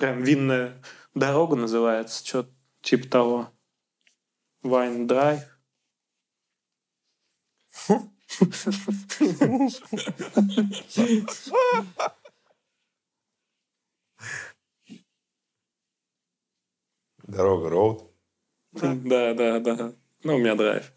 Прям винная дорога называется, что типа того. Вайн Драйв. Дорога роуд. Да, да, да. Ну, у меня драйв.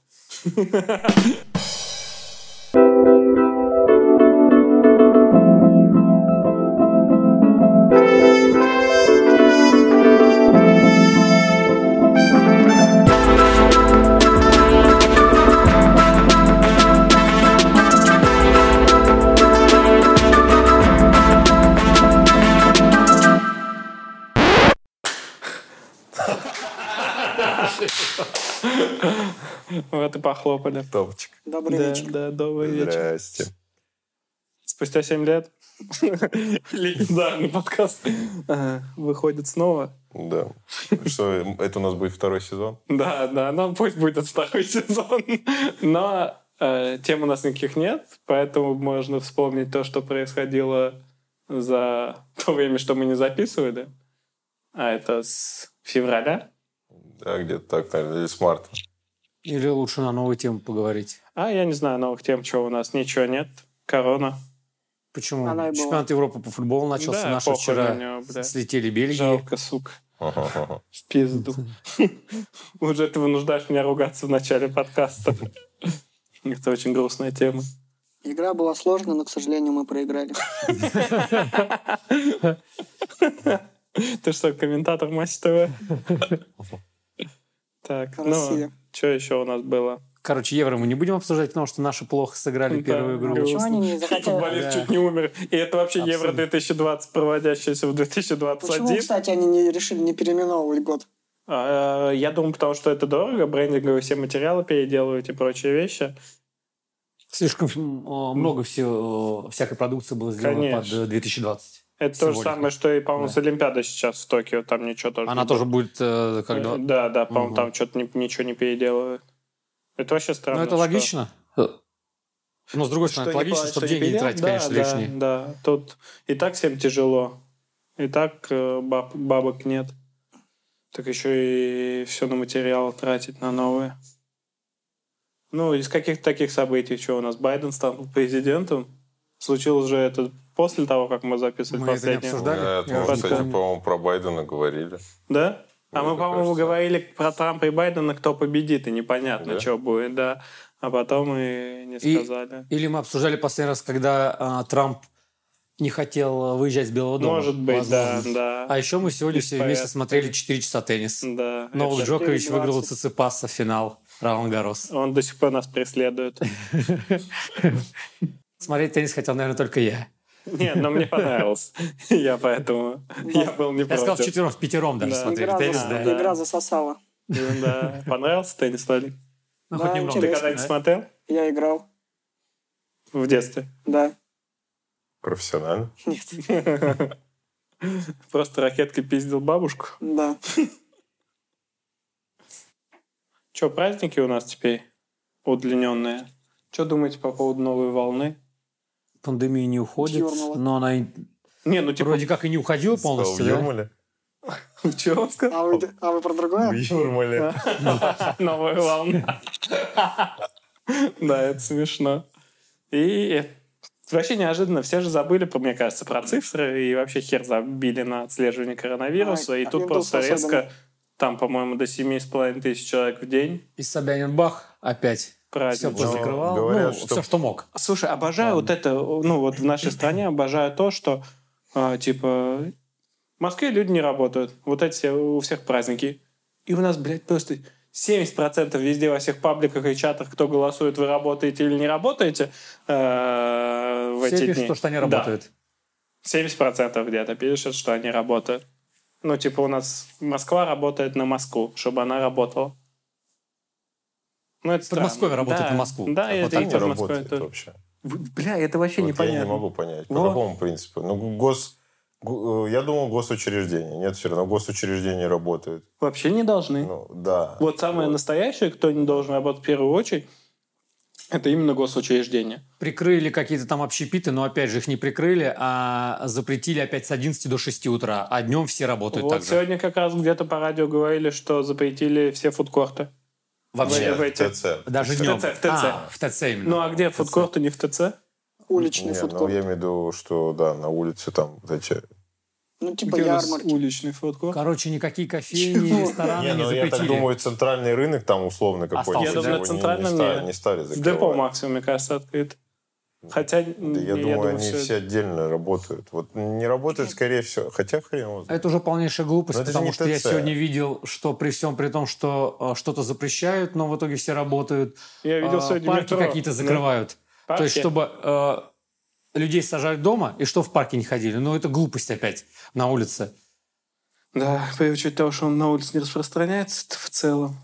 Похлопали. Топчик. Добрый Да, вечер. да, добрый вечер. Здрасте. Спустя 7 лет легендарный подкаст выходит снова. Да. Что, это у нас будет второй сезон? Да, да, ну пусть будет второй сезон. Но э, тем у нас никаких нет, поэтому можно вспомнить то, что происходило за то время, что мы не записывали. А это с февраля. Да, где-то так, наверное, или с марта. Или лучше на новую тему поговорить? А я не знаю новых тем, что у нас ничего нет. Корона. Почему? Она. Чемпионат Европы по футболу начался. Да, Наши вчера на него, бля. слетели Бельгии. Жалко, сука. В пизду. Уже ты вынуждаешь меня ругаться в начале подкаста. Это очень грустная тема. Игра была сложная, но, к сожалению, мы проиграли. Ты что, комментатор Матч ТВ? Так, ну, Россия. Что еще у нас было? Короче, Евро мы не будем обсуждать, потому что наши плохо сыграли Да, первую игру. Почему они не захотели... Футболист Да. чуть не умер. И это вообще Евро Абсолютно. 2020, проводящееся в Почему, 2021. кстати, они не решили не переименовывать год? А, Я думаю, потому что это дорого, брендинговые все материалы переделывают и прочие вещи. Слишком э, много всего, э, всякой продукции было сделано Конечно. под э, 2020. Это то же самое, что и, по-моему, Да. с Олимпиадой сейчас в Токио. Там ничего тоже Она не тоже будет. э, как два- Да, да, по-моему, Мгм. там что-то ничего не переделывают. Это вообще странно. Ну, это что- логично. Но, с другой стороны, это не логично, чтобы что не деньги не тратить, конечно, да, лишние. Да, да. Тут и так всем тяжело. И так э, баб- бабок нет. Так еще и все на материал тратить на новые. Ну, из каких таких событий, что у нас Байден стал президентом? Случилось же это после того, как мы записывали Мы это не обсуждали. Нет, мы, уже кстати, по-моему, про Байдена говорили. Да? А Мне мы, по-моему, кажется. говорили про Трампа и Байдена, кто победит, и непонятно, Да? что будет, да. А потом и не И- сказали. Или мы обсуждали последний раз, когда а, Трамп не хотел выезжать с Белого дома. Может быть, да, Возможно. да. А еще мы сегодня все Беспорядок. вместе смотрели 4 часа теннис. Да. Это- Джокович 4:20. выиграл у Циципаса финал Ролан Гарос. Он до сих пор нас преследует. Смотреть теннис хотел, наверное, только я. Нет, но мне понравилось. Я поэтому... Я был не Я сказал, в четвером, в пятером даже Да. смотрели Игра, теннис, зас- да. да. Игра засосала. Да. Понравился теннис, Владик? Ну, хоть немного. Ты когда-нибудь Да? смотрел? Я играл. В детстве? Да. Профессионально. Нет. Просто ракеткой пиздил бабушку. Да. Че, праздники у нас теперь удлиненные? Что думаете по поводу новой волны? Пандемия не уходит, Дёрнула. но она и- Не, ну типа... вроде как и не уходила Сказал, в полностью, да? Юрмале. Чего он сказал? А вы, а вы про В другое? Юрмале. Новая волна. Да, это смешно. И вообще неожиданно. Все же забыли, по- мне кажется, про цифры и вообще хер забили на отслеживание коронавируса. А, И а тут просто резко, там, по-моему, до 7,5 тысяч человек в день И Собянин Бах опять все праздник. позакрывал. говорят, ну, что- все, что мог. Слушай, обожаю вот это, ну вот в нашей стране обожаю то, что а, типа в Москве люди не работают. Вот эти все, у всех праздники. И у нас, блядь, просто 70% везде во всех пабликах и чатах, кто голосует, вы работаете или не работаете э, в Все эти пишут, дни. что они Да. работают. 70% где-то пишут, что они работают. Ну, типа у нас Москва работает на Москву, чтобы она работала. Ну, это. Подмосковье работает Да, на Москву. Да, А вот это так и не тоже Подмосковье работает тоже. вообще. Бля, это вообще Вот непонятно. я не могу понять. По Вот. какому принципу? Ну, гос... э, Я думал, госучреждения. Нет, все равно госучреждения работают. Вообще не должны. Ну, да. вот самое Вот. настоящее, кто не должен работать в первую очередь, Это именно госучреждение. Прикрыли какие-то там общепиты, но опять же их не прикрыли, а запретили опять с 11 до 6 утра, а днем все работают Вот так же. сегодня как раз где-то по радио говорили, что запретили все фудкорты. Вообще, в эти- ТЦ. даже в днем. ТЦ, в ТЦ. А, в ТЦ именно. Ну а где В фудкорты не в ТЦ? Уличный Не, ну фудкорт. я имею в виду, что да, на улице там вот эти... Ну, типа Где ярмарки. уличный фудкорт? Короче, никакие кофейни, Чего? рестораны Не, не ну я так запретили. думаю, центральный рынок там условно какой-нибудь. Я думаю, на не- не, ста- нет. не стали В закрывать. депо максимум, мне кажется, открыт. Хотя, Да я думаю, они все отдельно работают. Вот не работают, скорее всего. Хотя хрен его знает. Это уже полнейшая глупость, Но потому что я ТЦ. сегодня видел, что при всем при том, что э, что-то запрещают, но в итоге все работают, Я видел э, сегодня парки метро. какие-то Ну, закрывают. парки. То есть, чтобы э, людей сажать дома, и что в парке не ходили. Ну, это глупость опять на улице. Да, при учете того, что он на улице не распространяется в целом.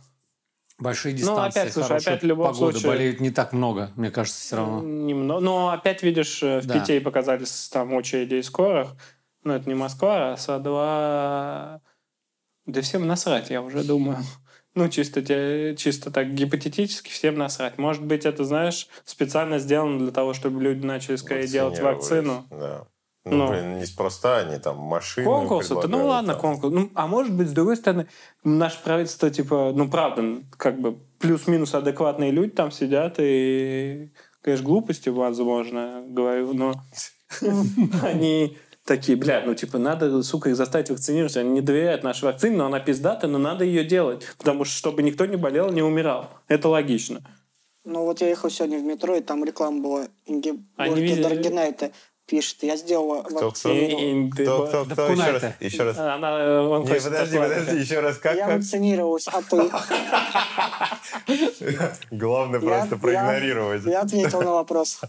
Большие Ну, дистанции, опять, слушай, опять в любом погода, случае- болеют не так много, мне кажется, все равно. Немного. Но опять видишь, э, в Да. Питере показали с- там очереди скорых. Но это не Москва, а СА-2. Да всем насрать, я уже думаю. Ну, чисто, те- чисто так гипотетически всем насрать. Может быть, это, знаешь, специально сделано для того, чтобы люди начали скорее делать вакцину. Да. Ну, Ну. блин, неспроста они там машины Конкурсы, ну предлагают, ладно, там. конкурс. Ну, а может быть, с другой стороны, наше правительство, типа, ну правда, как бы плюс-минус адекватные люди там сидят, и, конечно, глупости, возможно, говорю, но они такие, бля, ну типа надо, сука, их заставить вакцинироваться. Они не доверяют нашей вакцине, но она пиздатая, но надо ее делать, потому что чтобы никто не болел, не умирал. Это логично. Ну, вот я ехал сегодня в метро, и там реклама была. Видели? Дорогинайте пишет. Я сделала Кто, кто? Кто, кто, кто? Еще раз, еще раз. Она, э, он Не, подожди, подожди, еще раз. Как, Я как? вакцинировалась, а ты? Главное просто проигнорировать. Я ответил на вопрос.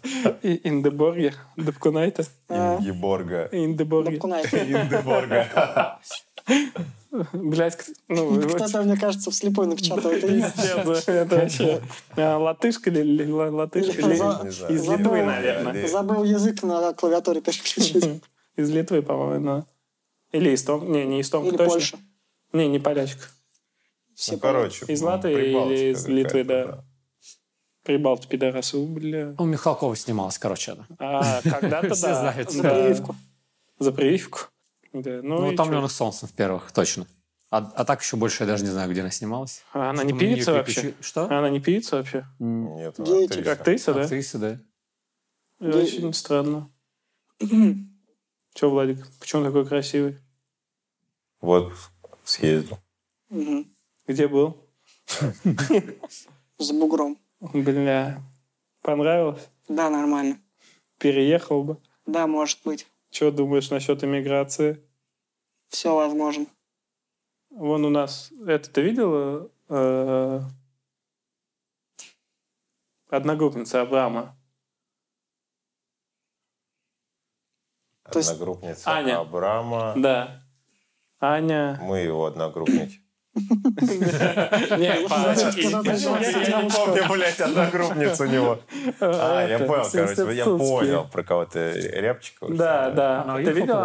Индеборге, Депкунайте, А, Ингеборга. Индеборге. Индеборга. Блять, ну, Кто-то, мне кажется, вслепой напечатал это это вообще а, латышка или ли- ла- латышка из Литвы, наверное. Забыл язык на клавиатуре переключить. Из Литвы, по-моему, да. Или из Том... Не, не из Томска Или. Польша. Не, не полячка. Все Ну, короче. Из Латвии или из Литвы, да. Прибалт, пидорасы, бля. У Михалкова снималась, короче, она. А, когда-то Все да. знают. За прививку. За прививку. Да, ну, Ну, и чё? «Утомленных солнцем» в первых, точно. А, а так еще больше я даже не знаю, где она снималась. А она не певица вообще? переключи- Что? Она не певица вообще? Нет, она Деятель. актриса. Актриса, да? Актриса, да. Очень странно. Че, Владик, почему такой красивый? Вот, съездил. Где был? С бугром. Бля, понравилось? Да, нормально. Переехал бы. Да, может быть. Что думаешь насчет иммиграции? Все возможно. Вон у нас... Это ты видела? Э, Одногруппница Абрама. Одногруппница Аня. Абрама. Да. Аня. Мы его одногруппники. Я не помню, блядь, одногруппницу у него. А, я понял, короче, я понял про кого-то Рябчикова. Да, да. Она Ты видел,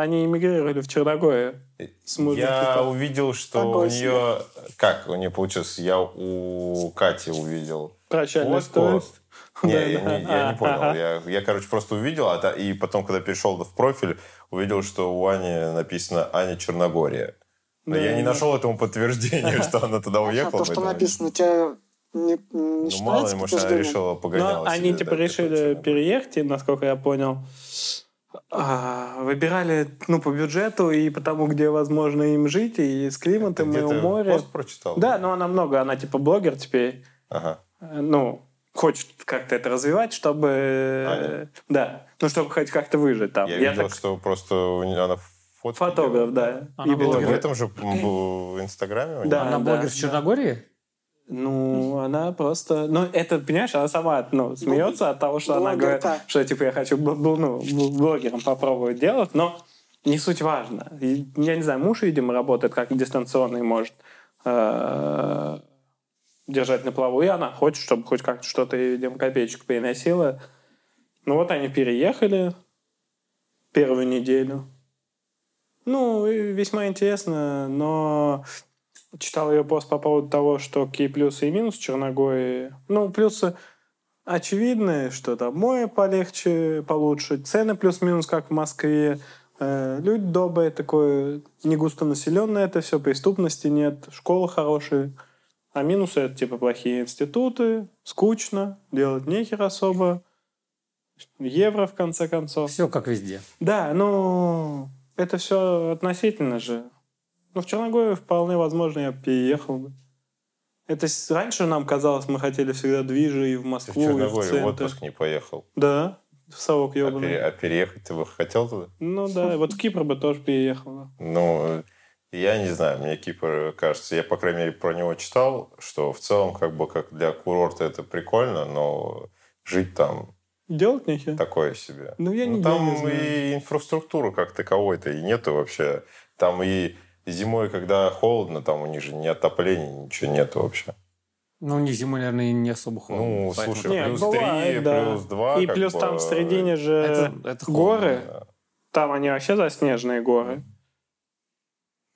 они эмигрировали в Черногорию. Я увидел, что у нее... Как у нее получилось? Я у Кати увидел фотку. стоимость. Не, Да, я, да. не, я не понял. Я, я, короче, просто увидел, а и потом, когда перешел в профиль, увидел, что у Ани написано «Аня Черногория». Но Да, я не нашел этому подтверждения, что она туда А уехала. то, что написано, тебя не, не Ну, мало ли, может, она решила Но погонялась. они себе, типа да, решили переехать, и, насколько я понял. А, выбирали ну, по бюджету и потому, где возможно им жить, и с климатом, и у моря. пост прочитал? Да, но она много, она типа блогер теперь. Ага. Э, Ну, хочет как-то это развивать, чтобы... Аня. Да, ну, чтобы хоть как-то выжить там. Я, Я видел, так- что просто она фотки Фотограф, да. Она И блогер. в этом же в Инстаграме у нее? Да. Она блогер в Черногории? Ну, она просто... Ну, это, понимаешь, она сама ну, смеется от того, что она говорит, Блогерка. что, типа, я хочу ну, бл- блогером попробовать делать, но не суть важно. Я не знаю, муж, видимо, работает как дистанционный, может э, держать на плаву, и она хочет, чтобы хоть как-то что-то, ей, видимо, копеечку приносила. Ну, вот они переехали первую неделю. Ну, весьма интересно, но читал ее пост по поводу того, что какие плюсы и минусы Черногории. Ну, плюсы очевидно, что там море полегче, получше, цены плюс-минус, как в Москве, э, люди добрые, такое не густонаселенное это все, преступности нет, школы хорошие. А минусы это типа плохие институты, скучно, делать нехер особо, евро в конце концов. Все как везде. Да, ну это все относительно же. Ну, в Черногорию вполне возможно я переехал бы. Это раньше нам казалось, мы хотели всегда движи и в Ты в Москву, и в Черногорию в центр. отпуск не поехал. Да, в совок А, ебаный. пере- а переехать ты бы хотел туда? Ну да, вот в Кипр бы тоже переехал. Ну, я не знаю, мне Кипр кажется, я, по крайней мере, про него читал, что в целом, как бы, как для курорта это прикольно, но жить там Делать нехер. такое себе. Ну, я не- я там не знаю. и инфраструктуры как таковой-то и нету вообще. Там и зимой, когда холодно, там у них же ни отопления, ничего нету вообще. Ну, не зимой, наверное, не особо холодно. Ну, поэтому слушай, Не, плюс бывает, три, да. плюс два. И плюс бы, там в середине же это, это холодно. горы. да. Там они вообще заснеженные горы.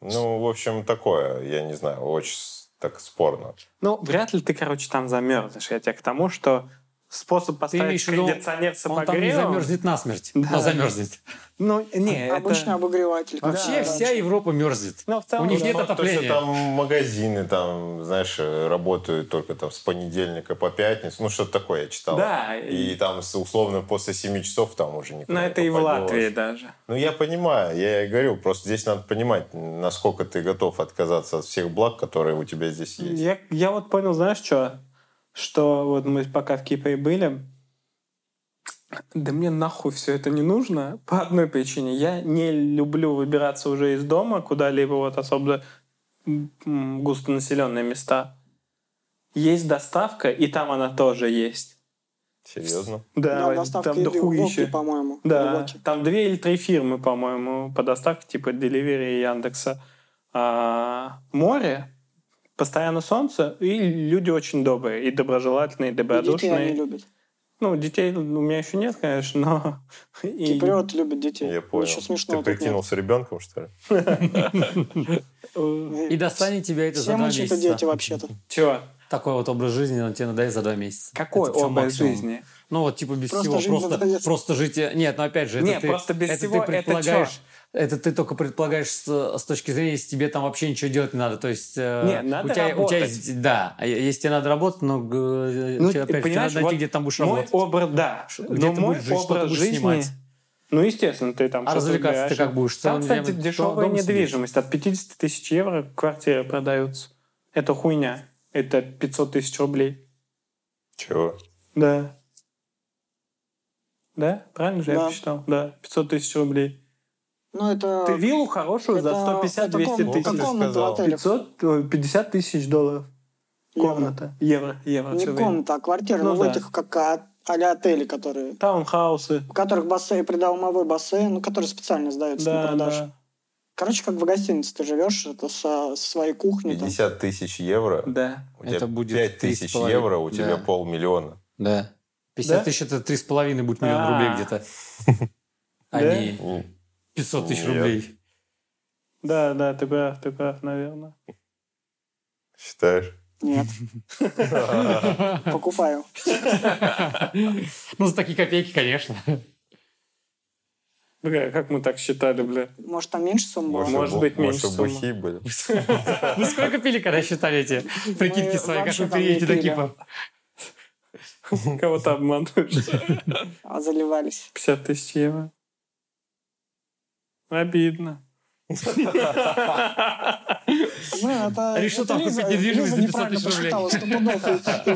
Ну, в общем, такое, я не знаю, очень так спорно. Ну, вряд ли ты, короче, там замерзнешь. Я тебе к тому, что способ поставить кондиционер с Он там не обогревом... замерзнет насмерть, Да. но замерзнет. Ну, не, это... Обычный обогреватель. Вообще Да, вся да. Европа мерзнет. Ну, в целом, У них да. нет Факт то, что отопления. там магазины, там, знаешь, работают только там с понедельника по пятницу. Ну, что-то такое я читал. Да, И там, с- условно, после 7 часов там уже никуда Но не это и в. Латвии даже. Ну, я понимаю, я и говорю, просто здесь надо понимать, насколько ты готов отказаться от всех благ, которые у тебя здесь есть. Я, я вот понял, знаешь, что? Что вот мы пока в Кипре были, да мне нахуй все это не нужно по одной причине. Я не люблю выбираться уже из дома куда-либо, вот особо густонаселенные места. Есть доставка, и там она тоже есть. Серьезно? Да, Да, там дохуище. По-моему. Да, там две или три фирмы, по-моему, по доставке, типа Delivery и Яндекса. А, море, постоянно солнце, и люди очень добрые, и доброжелательные, и И детей добродушные. они любят. Ну, детей у меня еще нет, конечно, но... и- Киприот любит детей. Я понял. Ничего смешного Ты нет. прикинулся ребенком, что ли? И достанет тебя это за Все два месяца. дети вообще-то. Чё? Такой вот образ жизни он тебе надоест за два месяца. Какой образ жизни? Ну вот типа без Просто всего, просто, просто жить... Нет, ну опять же, это ты, просто без это всего ты предполагаешь... Это ты только предполагаешь с, с точки зрения, если тебе там вообще ничего делать не надо. То есть э, Не, надо у, тебя, у тебя есть... Да, а если тебе надо работать, но э, Ну, тебе, опять, тебе надо найти, вот где ты там будешь Мой работать. образ, да. Где Но ты мой будешь жить, что ты образ будешь жизни... снимать. Ну, естественно, ты там А развлекаться ты как будешь? Там, кстати, дешевая недвижимость. От 50 тысяч евро квартиры продаются. Это хуйня. Это 500 тысяч рублей. Чего? Да. Да? Правильно же я Да. посчитал? Да, 500 тысяч рублей. Ну, это... Ты виллу хорошую за это- 150-200 это комната- тысяч. это комната в сказал. отеле. 500, ой, 50 тысяч долларов. Евро. Комната. Евро. Евро. Не всё время. комната, а квартира. Ну Ну, в да. этих, как а- а-ля отели, которые... Таунхаусы. У которых бассейн, придомовой бассейн, ну, который специально сдается на Да, продажу. да. Короче, как в гостинице ты живешь, это со, со своей кухней. там. 50 тысяч евро? Да. У тебя Это будет 5 тысяч 3,5. евро, у тебя Да. полмиллиона. Да. 50 Да? тысяч это три с половиной будет миллион А. рублей где-то. Да? не М, 500 тысяч рублей. Да, да, ты прав, ты прав, наверное. Считаешь? Нет, покупаю. Ну, за такие копейки, конечно. Бля, как мы так считали, бля? Может, там меньше сумма была? Может быть, меньше Может, сумма. бухие были? Вы сколько пили, когда считали эти прикидки свои? Как вы переедете до. Кипа? Кого-то обманываешь. А заливались. 50 тысяч евро. Обидно. Ну, это, Решил там купить недвижимость за 500 тысяч рублей.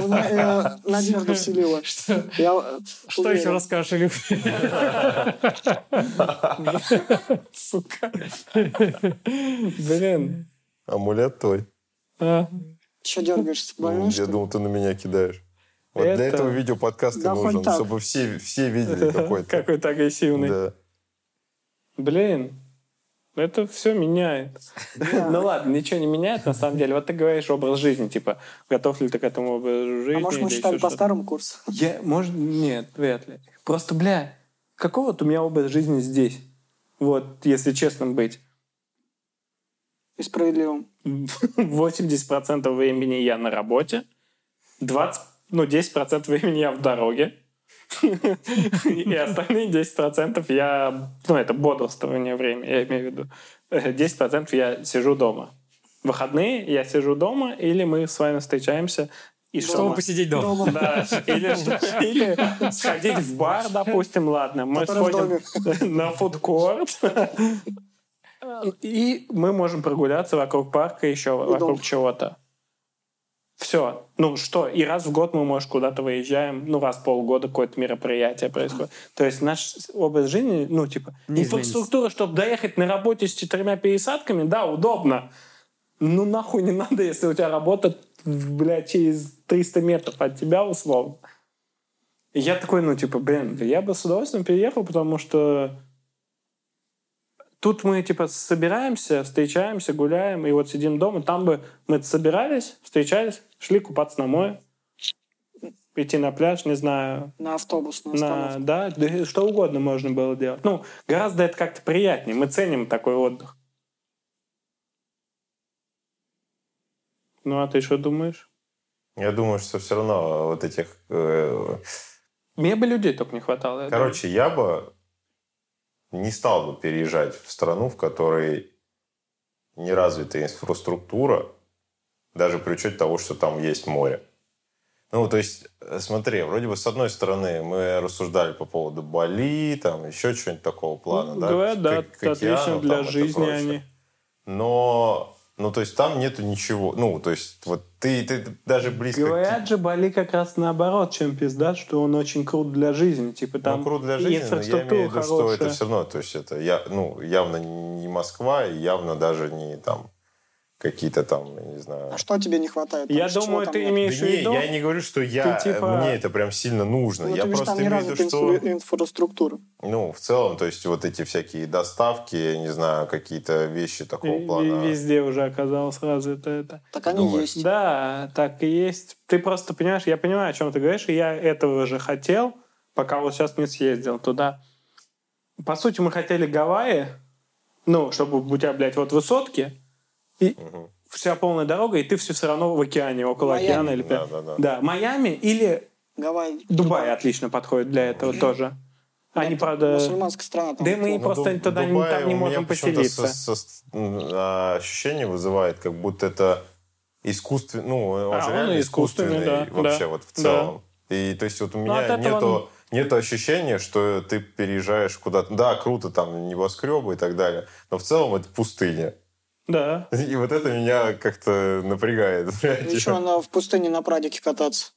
на- э, Надежду вселила. Э, Что уверен. еще расскажешь, Илюх? Сука. Блин. Амулет твой. А, Че дергаешься? Больной, Я думал, ты на меня кидаешь. Вот для Это- этого видео подкаст нужен, чтобы все, все видели какой-то. Какой-то агрессивный. Да. Блин. Это все меняет. Ну ладно, ничего не меняет на самом деле. Вот ты говоришь образ жизни, типа, готов ли ты к этому образу жизни? А может, мы еще по старому курсу? Я, может, нет, вряд ли. Просто, бля, какого вот у меня образ жизни здесь? Вот, если честно быть. И справедливым. 80% времени я на работе, 20 ну, 10% времени я в дороге. И остальные 10% я... Ну, это бодрствование время, я имею в виду. 10% я сижу дома. В выходные я сижу дома, или мы с вами встречаемся и Чтобы что? посидеть дома. Да, или, или сходить в бар, допустим, ладно. Мы Который сходим на фудкорт. И мы можем прогуляться вокруг парка, еще вокруг дома. чего-то. Все. Ну что, и раз в год мы, может, куда-то выезжаем, ну, раз в полгода какое-то мероприятие происходит. То есть наш образ жизни, ну, типа, Не инфраструктура, чтобы доехать на работе с четырьмя пересадками, да, удобно. Ну, нахуй не надо, если у тебя работа, блядь, через 300 метров от тебя, условно. И я такой, ну, типа, блин, я бы с удовольствием переехал, потому что тут мы, типа, собираемся, встречаемся, гуляем, и вот сидим дома. Там бы мы собирались, встречались, шли купаться на море, идти на пляж, не знаю, На автобус, на на, да, да, что угодно можно было делать. Ну, гораздо это как-то приятнее. Мы ценим такой отдых. Ну, а ты что думаешь? Я думаю, что все равно вот этих... э, Мне бы людей только не хватало. я Короче, я бы не стал бы переезжать в страну, в которой не развита инфраструктура, даже при учете того, что там есть море. Ну, то есть, э, смотри, вроде бы с одной стороны мы рассуждали по поводу Бали, там еще чего-нибудь такого плана, Ну, да? Говорят, да, к- к отлично для там, жизни они. Но, ну, то есть там нету ничего. Ну, то есть, вот ты, ты даже близко... Говорят же, Бали как раз наоборот, чем пизда, что он очень крут для жизни. Типа там ну, круто для жизни, но я имею в виду, что это хорошая. все равно, то есть это я, ну, явно не Москва, и явно даже не там какие-то там, я не знаю. А что тебе не хватает? Там, Я думаю, ты нет? имеешь в Да не, виду... я не говорю, что я, Ты типа- мне это прям сильно нужно. Ну, я просто там не имею в виду, что, инфра- инфраструктура. ну, в целом, то есть вот эти всякие доставки, я не знаю, какие-то вещи такого Ви- плана. Везде уже оказалось развито это. Так они Думаешь? есть. Да, так и есть. Ты просто понимаешь, я понимаю, о чем ты говоришь, и я этого же хотел, пока вот сейчас не съездил туда. По сути, мы хотели Гавайи, ну, чтобы у тебя, блядь, вот высотки, и Мгм. вся полная дорога, и ты все все равно в океане, около Майами. океана или Да, да, да. Да, Майами или Гавайи. Дубай отлично подходит для этого тоже. Они, правда... Мусульманская страна. Там Да мы и просто Дуб- туда не- Дубай там не можем поселиться. со- со- а, ощущение вызывает, как будто это искусственный, ну, он А, же он реально искусственный, искусственный да, вообще да, вот в да. целом. И то есть вот у Ну, меня нету, он- нету ощущения, что ты переезжаешь куда-то. Да, круто, там небоскребы и так далее, но в целом это пустыня. Да. И вот это меня как-то напрягает. Еще надо в пустыне на прадике кататься.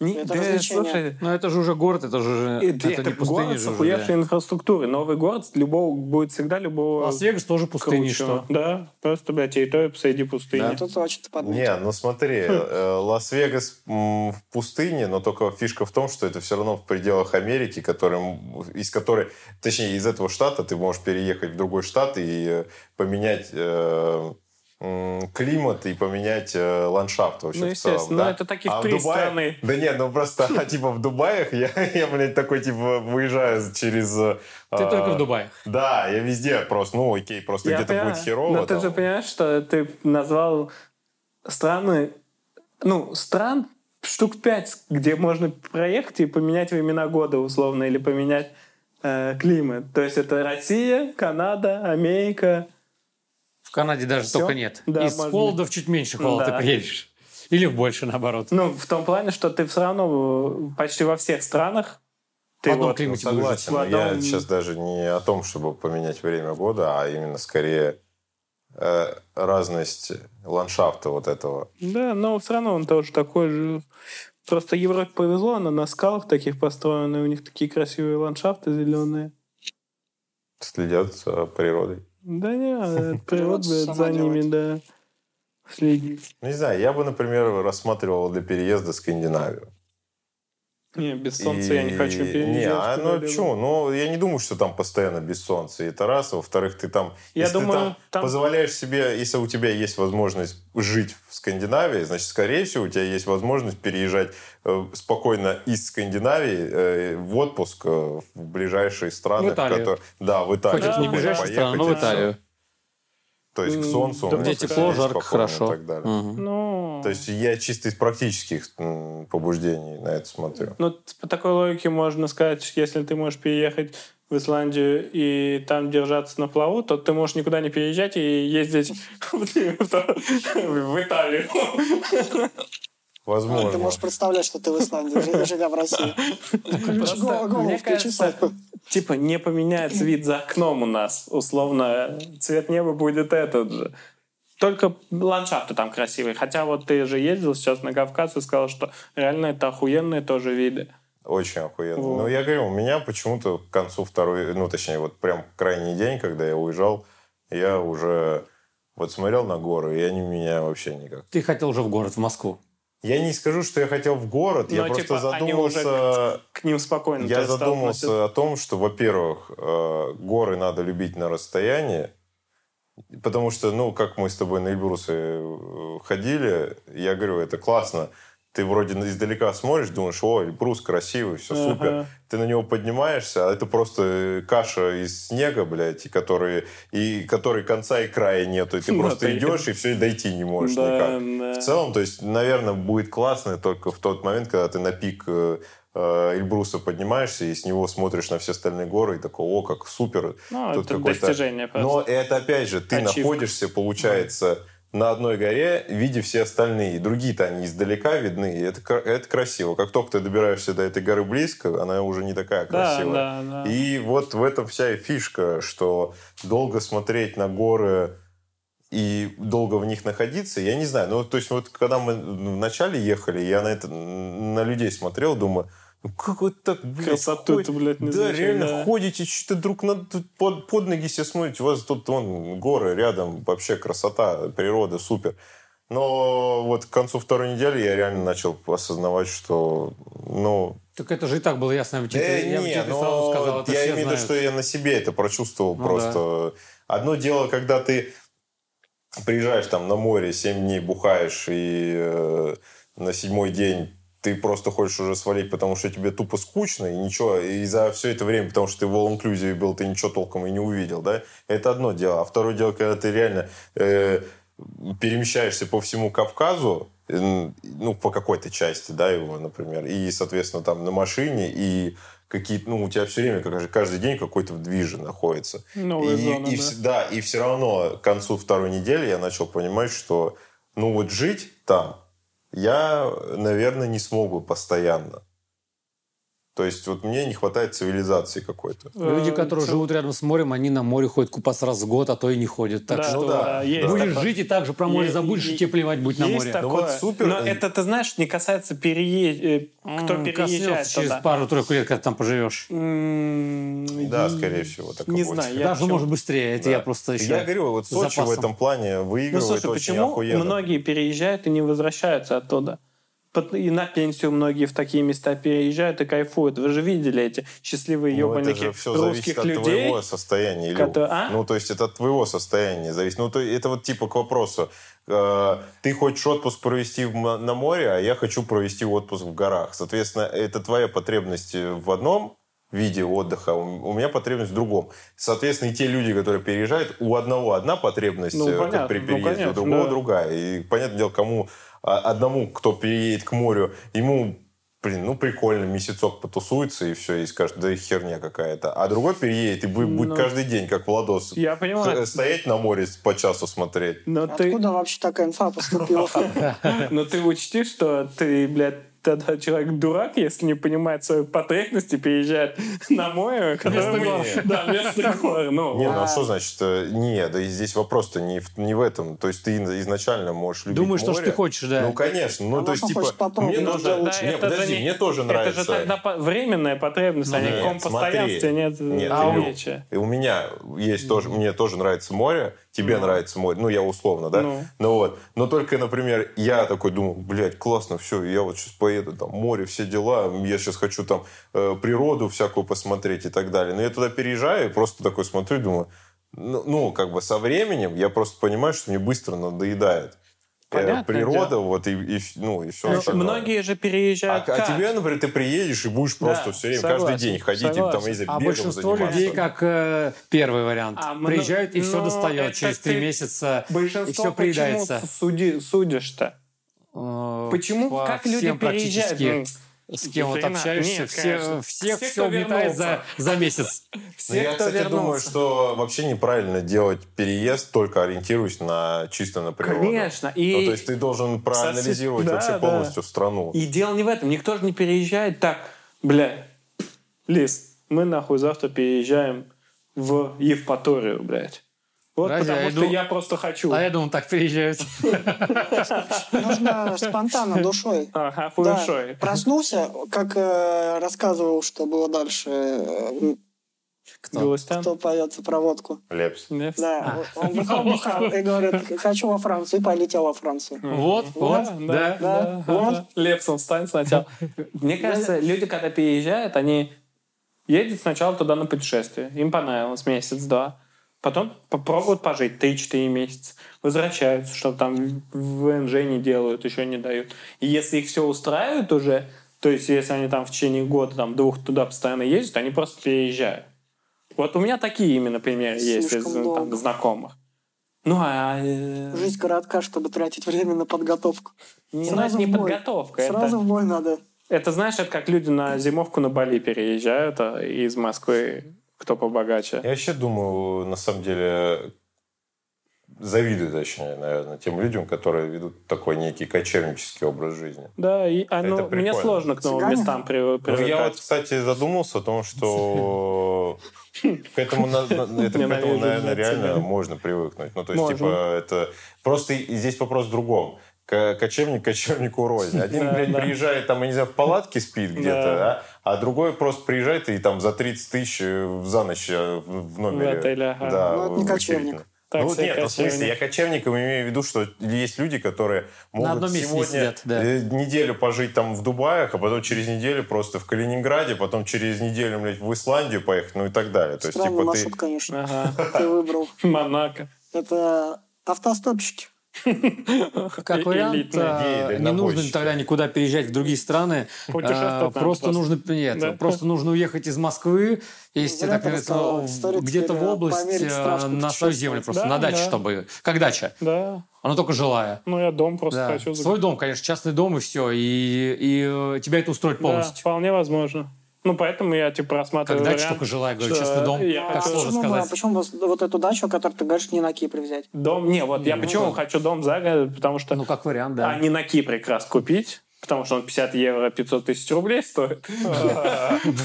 Не- Это да, развлечение. слушай, Но это же уже город, это же уже- это, это, это не пустыня город же уже. охуевшей да. инфраструктурой. Новый город любого, будет всегда любого Лас-Вегас тоже пустыня, круче. что? Да, просто, блядь, территория посреди пустыни. Да. Тут очень ты подметил. Не, ну смотри, Хм. э, Лас-Вегас в пустыне, но только фишка в том, что это все равно в пределах Америки, которым, из которой, точнее, из этого штата ты можешь переехать в другой штат и э, поменять э, климат и поменять э, ландшафт вообще Ну, в целом. естественно, да? это таких а в три Дубае- страны. Да нет, ну просто, а, типа в Дубаях я, я, блядь, такой, типа, выезжаю через... э, Ты а, только в Дубае. Да, я везде просто, ну окей, просто Я где-то понимаю. будет херово. Но ты там. же понимаешь, что ты назвал страны, ну, стран штук пять, где можно проехать и поменять времена года условно, или поменять э, климат. То есть это Россия, Канада, Америка. В Канаде даже Всё? только нет. Да, Из может холода в чуть меньше холода Да. ты приедешь. Или в больше, наоборот. Ну, в том плане, что ты все равно э, почти во всех странах ты В одном вот- климате согласен, В я сейчас даже не о том, чтобы поменять время года, а именно скорее э, разность ландшафта вот этого. Да, но все равно он тоже такой же. Просто Европе повезло, она на скалах таких построена, и у них такие красивые ландшафты зеленые. Следят за природой. Да не, природа, за ними, да, следит. Не знаю, я бы, например, рассматривал для переезда Скандинавию. Не, без солнца я не И- хочу переезжать. Не, а, ну почему? Ну, я не думаю, что там постоянно без солнца. И это раз. Во-вторых, ты там... Я если ты думаю, там, там- позволяешь себе, если у тебя есть возможность жить в Скандинавии, значит, скорее всего, у тебя есть возможность переезжать э, спокойно из Скандинавии э, в отпуск э, в ближайшие страны. В Италию. которые- Да, в Италию. Хоть не Да, ближайшая Поехать страна, но и в. Италию. То есть к солнцу... да Где тепло, жарко, хорошо. И так далее. Мгм. Ну, То есть я чисто из практических побуждений на это смотрю. ну, по такой логике можно сказать, что если ты можешь переехать в Исландию и там держаться на плаву, то ты можешь никуда не переезжать и ездить в Италию. Возможно. Ты можешь представлять, что ты в Исландии, жи- живя в России. Мне кажется. Типа не поменяется вид за окном у нас. Условно, цвет неба будет этот же. Только ландшафты там красивые. Хотя вот ты же ездил сейчас на Кавказ и сказал, что реально это охуенные тоже виды. Очень охуенно. Вот. Ну, я говорю, у меня почему-то к концу второй, ну, точнее, вот прям крайний день, когда я уезжал, я уже вот смотрел на горы, и они меня вообще никак. Ты хотел уже в город, в Москву. Я не скажу, что я хотел в город, я Но, просто типа, они задумался... К ним спокойно. Я задумался относиться. о том, что, во-первых, э, горы надо любить на расстоянии, потому что, ну, как мы с тобой на Эльбрусы э, ходили, я говорю, это классно. Ты вроде издалека смотришь, думаешь, о, Эльбрус красивый, все Ага. супер. Ты на него поднимаешься, а это просто каша из снега, блядь, и который, и который конца и края нету. И ты Ну, просто идешь, и все, и дойти не можешь Да, никак. да. В целом, то есть, наверное, будет классно только в тот момент, когда ты на пик э, э, Эльбруса поднимаешься и с него смотришь на все остальные горы и такой, о, как супер. Ну, Тут это достижение просто. Но это, опять же, ты Ачивка. находишься, получается, на одной горе, видя все остальные. Другие-то они издалека видны, и это, это красиво. Как только ты добираешься до этой горы близко, она уже не такая Да, красивая. да, да. И вот в этом вся и фишка, что долго смотреть на горы и долго в них находиться, я не знаю. Ну, то есть, вот когда мы вначале ехали, я на это на людей смотрел, думаю, как вот так, блядь, Красоту-то, блядь, не Да, замечаешь, реально да. ходите, что-то друг на тут под, под ноги себе смотрите, у вас тут вон горы рядом, вообще красота, природа, супер. Но вот к концу второй недели я реально начал осознавать, что, ну, Так это же и так было ясно. Я Э, я не, тебе но сразу сказал, это я имею в виду, что я на себе это прочувствовал Ну просто. Одно дело, когда ты приезжаешь там на море, 7 дней бухаешь, и э, на седьмой день ты просто хочешь уже свалить, потому что тебе тупо скучно, и ничего, и за все это время, потому что ты в all-inclusive был, ты ничего толком и не увидел, да? Это одно дело. А второе дело, когда ты реально э, перемещаешься по всему Кавказу, э, ну, по какой-то части, да, его, например, и, соответственно, там на машине, и какие-то, ну, у тебя все время, как- каждый день какой-то движ находится. Новая и, зона, и да. вс- да, и все равно к концу второй недели я начал понимать, что, ну, вот жить там я, наверное, не смогу постоянно. То есть вот мне не хватает цивилизации какой-то. Люди, Э, которые ц- живут рядом с морем, они на море ходят купаться раз в год, а то и не ходят. Так Да, что ну да, есть будешь такое. жить и так же про море Е- забудешь, и тебе плевать будет на Есть море. такое. Ну вот супер. Но это, ты знаешь, не касается перее... э, кто переезжает коснется через пару-тройку лет, когда там поживешь. Да, скорее всего, так и Не будет. знаю, я Даже, почему- может, быстрее. Это Да. я просто еще... Я говорю, вот Сочи в запасом. этом плане Ну, выигрывает слушай, очень почему охуенно. многие переезжают и не возвращаются оттуда? И на пенсию многие в такие места переезжают и кайфуют. Вы же видели эти счастливые Ну, это ебальники же все зависит русских от людей. твоего состояния. Кото- а? Ну, то есть это от твоего состояния зависит. Ну, то это вот типа к вопросу. Э, Ты хочешь отпуск провести в на море, а я хочу провести отпуск в горах. Соответственно, это твоя потребность в одном виде отдыха, у меня потребность в другом. Соответственно, и те люди, которые переезжают, у одного одна потребность Ну, э, понятно, при ну, переезде, конечно, у другого да. другая. И, понятное дело, кому а, одному, кто переедет к морю, ему блин, ну прикольно, месяцок потусуется и все, и скажет, да и херня какая-то. А другой переедет и будет, будет Ну, каждый день, как Владос, Я понимаю. стоять на море по часу смотреть. Но ты, Откуда вообще такая инфа поступила? но ты учти, что ты, блядь, тогда человек дурак, если не понимает свои потребности, переезжает на море, которое Вместо. Да, вместо гор. Ну, Не, ну а что значит? э, Не, да и здесь вопрос-то не в, не в этом. То есть ты изначально можешь любить Думаешь, что море. ты хочешь, да. Ну, конечно. Ну, А то есть, типа, мне тоже... это Не, лучше. это подожди, же не- мне тоже Это нравится. же тогда по- временная потребность, а никаком смотри. постоянстве нет, Нет, а вече. И у меня есть тоже, мне тоже нравится море, тебе Ну. нравится море, ну я условно, да? Ну. Ну вот, но только, например, я такой думаю, блядь, классно, все, я вот сейчас поеду, там море, все дела, я сейчас хочу там э, природу всякую посмотреть и так далее. Но я туда переезжаю и просто такой смотрю думаю, ну, ну, как бы со временем я просто понимаю, что мне быстро надоедает. Понятное природа, дело. вот и, и, ну, и все Ну, остальное. многие же А, переезжают а как? тебе, например, ты приедешь и будешь просто Да, все время, согласен, каждый день ходить, и там, согласен. знаю, А бегом большинство заниматься. людей, как э, первый вариант, А, приезжают и все ну, достает. Через три ты- месяца и все приедается. почему суди- судишь-то? Э, Почему? по Как люди переезжают? Ну, с кем вот общаешься, Нет, все, конечно. Все, все кто угнетает за, за месяц. Ну, Все, я, кто кстати, думаю, вернулся. что вообще неправильно делать переезд, только ориентируясь на чисто на природу. Конечно. И, Ну, то есть ты должен проанализировать Да, вообще да. полностью страну. и дело не в этом. Никто же не переезжает так. Бля, Лис, мы нахуй завтра переезжаем в Евпаторию, блядь. Вот Разве потому я что иду- я просто хочу. А я думал, так приезжают. Нужно спонтанно, душой. Ага, Да. фуешой. Проснулся, как э, рассказывал, что было дальше, э, Галустян? кто поет проводку. Лепс. Нет? Да, он бухал, бухал и говорит, хочу во Францию, и полетел во Францию. Вот, вот, да. да, ага. Лепсом встань сначала. Мне кажется, люди, когда переезжают, они едут сначала туда на путешествие. Им понравилось месяц-два. Потом попробуют пожить 3-4 месяца. Возвращаются, что там в ВНЖ не делают, еще не дают. И если их все устраивает уже, то есть если они там в течение года, там, двух туда постоянно ездят, они просто переезжают. Вот у меня такие именно примеры есть из Слишком там, знакомых. Ну, а... э, Жизнь коротка, чтобы тратить время на подготовку. Не, ну, Сразу это не бой. подготовка. это- Сразу в бой надо. Это знаешь, это как люди на зимовку на Бали переезжают а, из Москвы, кто побогаче. Я вообще думаю, на самом деле, завидую, точнее, наверное, тем людям, которые ведут такой некий кочевнический образ жизни. Да, и а, ну, Это мне сложно к новым Цыгане? местам при- Ну, привыкать. я вот, кстати, задумался о том, что к этому, это, к этому, наверное, реально можно привыкнуть. Ну, то есть, типа, это... Просто здесь вопрос в другом. Кочевник кочевнику рознь. Один, Да, блядь, да. приезжает, там, я не знаю, в палатке спит где-то, да, а другой просто приезжает и там за 30 тысяч э, за ночь э, в номере. В отеле, ага. Да, Ну, это не кочевник. Так ну, нет, ну, в смысле, кочевник. я кочевником имею в виду, что есть люди, которые могут одном месте не сегодня сидят, да. э, неделю пожить там в Дубаях, а потом через неделю просто в Калининграде, потом через неделю, блядь, в Исландию поехать, ну и так далее. То есть, Странный типа, маршрут, ты... конечно, Ага. ты выбрал. Монако. Это автостопщики. Как вариант, а, не нужно тогда никуда переезжать в другие страны. А, Просто нужно нет, Да. просто нужно уехать из Москвы, если так где-то в область э, на свою землю просто, Да, на даче, да. чтобы... Как дача. Да. Она только жилая. Ну, я дом просто Да. хочу. Свой дом, конечно, частный дом и все. И, и э, тебя это устроит Да, полностью. вполне возможно. Ну, поэтому я, типа, рассматриваю Как дача, вариант, только жилая, говорю, что дом. я Как а хочу- сложно почему, сказать. а почему вас- вот эту дачу, о которой ты говоришь, не на Кипре взять? Дом, не, вот я Ну, почему да. хочу дом за город, потому что Ну, как вариант, а да. не на Кипре как раз купить, потому что он 50 евро 500 тысяч рублей стоит.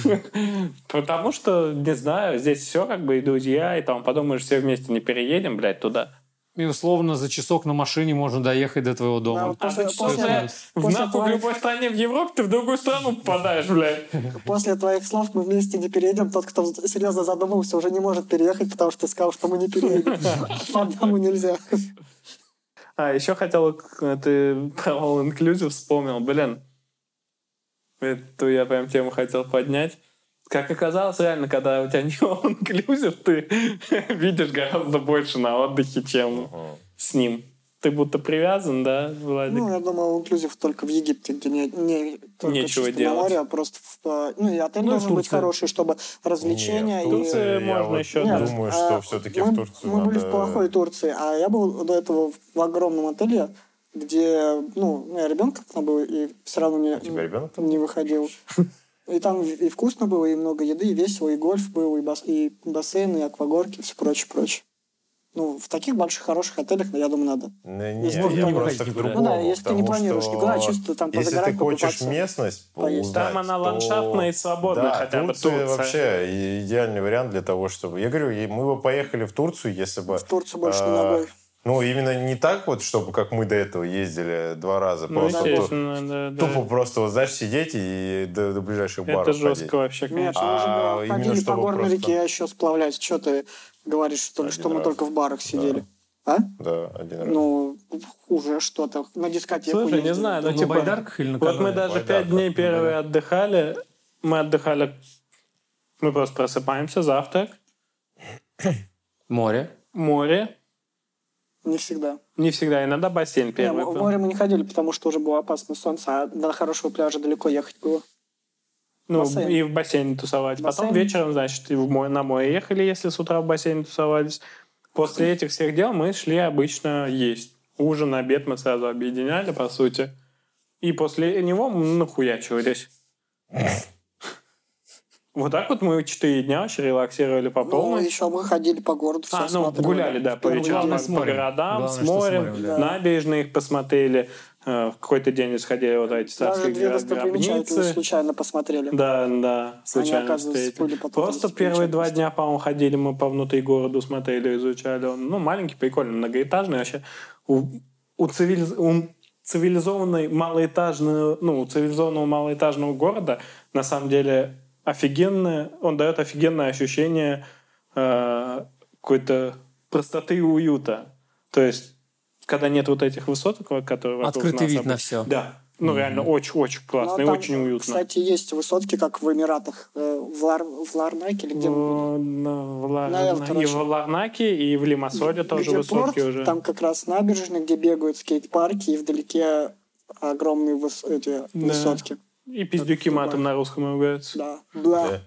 Потому что, не знаю, здесь все как бы и друзья, и там подумаешь, все вместе не переедем, блядь, туда. И условно за часок на машине можно доехать до твоего Да, дома. вот А после, ты после- после- В нахуй в твоих- любой стране в Европе ты в другую страну попадаешь, блядь. После твоих слов мы вместе не переедем. Тот, кто серьезно задумался, уже не может переехать, потому что ты сказал, что мы не переедем. Одному нельзя. А, еще хотел, ты про All Inclusive вспомнил, блин. Эту я прям тему хотел поднять. Как оказалось, реально, когда у тебя не All Inclusive, ты видишь гораздо больше на отдыхе, чем с ним. Ты будто привязан, да, Владик? Ну, я думаю, инклюзив только в Египте, где не, не только Нечего чисто делать. на море, а просто в, э, ну, и отель Ну, и должен быть хороший, чтобы развлечения Не, в и... Турции я можно вот еще, Нет, думаю, а, что все-таки мы, в Турцию Мы были надо- в плохой Турции, а я был до этого в, в огромном отеле, где, ну, у меня ребенок там был, и все равно не, У тебя ребенок там? не выходил. И там и вкусно было, и много еды, и весело, и гольф был, и, бас, и бассейн, и аквагорки, и все прочее, прочее. Ну, в таких больших, хороших отелях, я думаю, надо. Не, не, Если я не просто к другому. Ну да, если ты не планируешь что никуда, чисто там Если ты позагорать, хочешь покупаться, местность поесть. Там она то- ландшафтная и свободная, да, хотя бы Турция Турция. вообще идеальный вариант для того, чтобы... Я говорю, и мы бы поехали в Турцию, если бы... В Турцию больше не а, ногой. Ну, именно не так вот, чтобы как мы до этого ездили два раза. Ну, просто ту- естественно, да, да. тупо просто, вот, знаешь, сидеть и до, до ближайших баров Это жестко ходить. вообще, Нет, конечно. мы же А, да, именно ходили по горной просто- реке, а еще сплавлять. Что ты говоришь, что ли, что мы только в барах сидели? А? Да, один раз. Ну, уже что-то. На дискотеку Слушай, не ездили. знаю, ну На типа... байдарках или на Вот мы даже Байдарка, пять дней на первые отдыхали. Мы отдыхали... Мы просто просыпаемся, завтрак, Море. море, Не всегда. Не всегда, иногда бассейн Не, первый. в был. море мы не ходили, потому что уже было опасно солнце, а до хорошего пляжа далеко ехать было. Ну, бассейн. и в бассейне тусовать. Потом Бассейн. вечером, значит, и в море, на море ехали, если с утра в бассейне тусовались. После этих всех дел мы шли обычно есть. Ужин, обед мы сразу объединяли, по сути. И после него мы нахуячивались. Вот так вот мы четыре дня вообще релаксировали по Ну, полной. еще мы ходили по городу, все А, ну, гуляли, да, по. Главное, по, с по морем. городам, Главное, с морем, да. набережные их посмотрели. Э, В какой-то день сходили вот эти Даже царские две гра- достопримечательности гробницы. случайно посмотрели. Да, да, случайно встретили. были потом Просто первые два дня, по-моему, ходили мы по внутри города, смотрели, изучали. Он, ну, маленький, прикольный, многоэтажный вообще. У, у, цивилиз- у цивилизованной малоэтажного, ну, у цивилизованного малоэтажного города на самом деле офигенное, он дает офигенное ощущение э, какой-то простоты и уюта. То есть, когда нет вот этих высоток, которые вокруг Открытый нас вид на все. Да. Ну, реально, очень-очень классно и Ну, там, очень уютно. Кстати, есть высотки, как в Эмиратах, э, в, Лар... в Ларнаке или где. В, на- в Лар- Наверно, и короче. в Ларнаке, и в Лимассоле тоже Где высотки порт, уже. Там как раз набережная, где бегают скейт-парки, и вдалеке огромные выс- эти высотки. И пиздюки Это матом на русском ругаются. Да. Бла.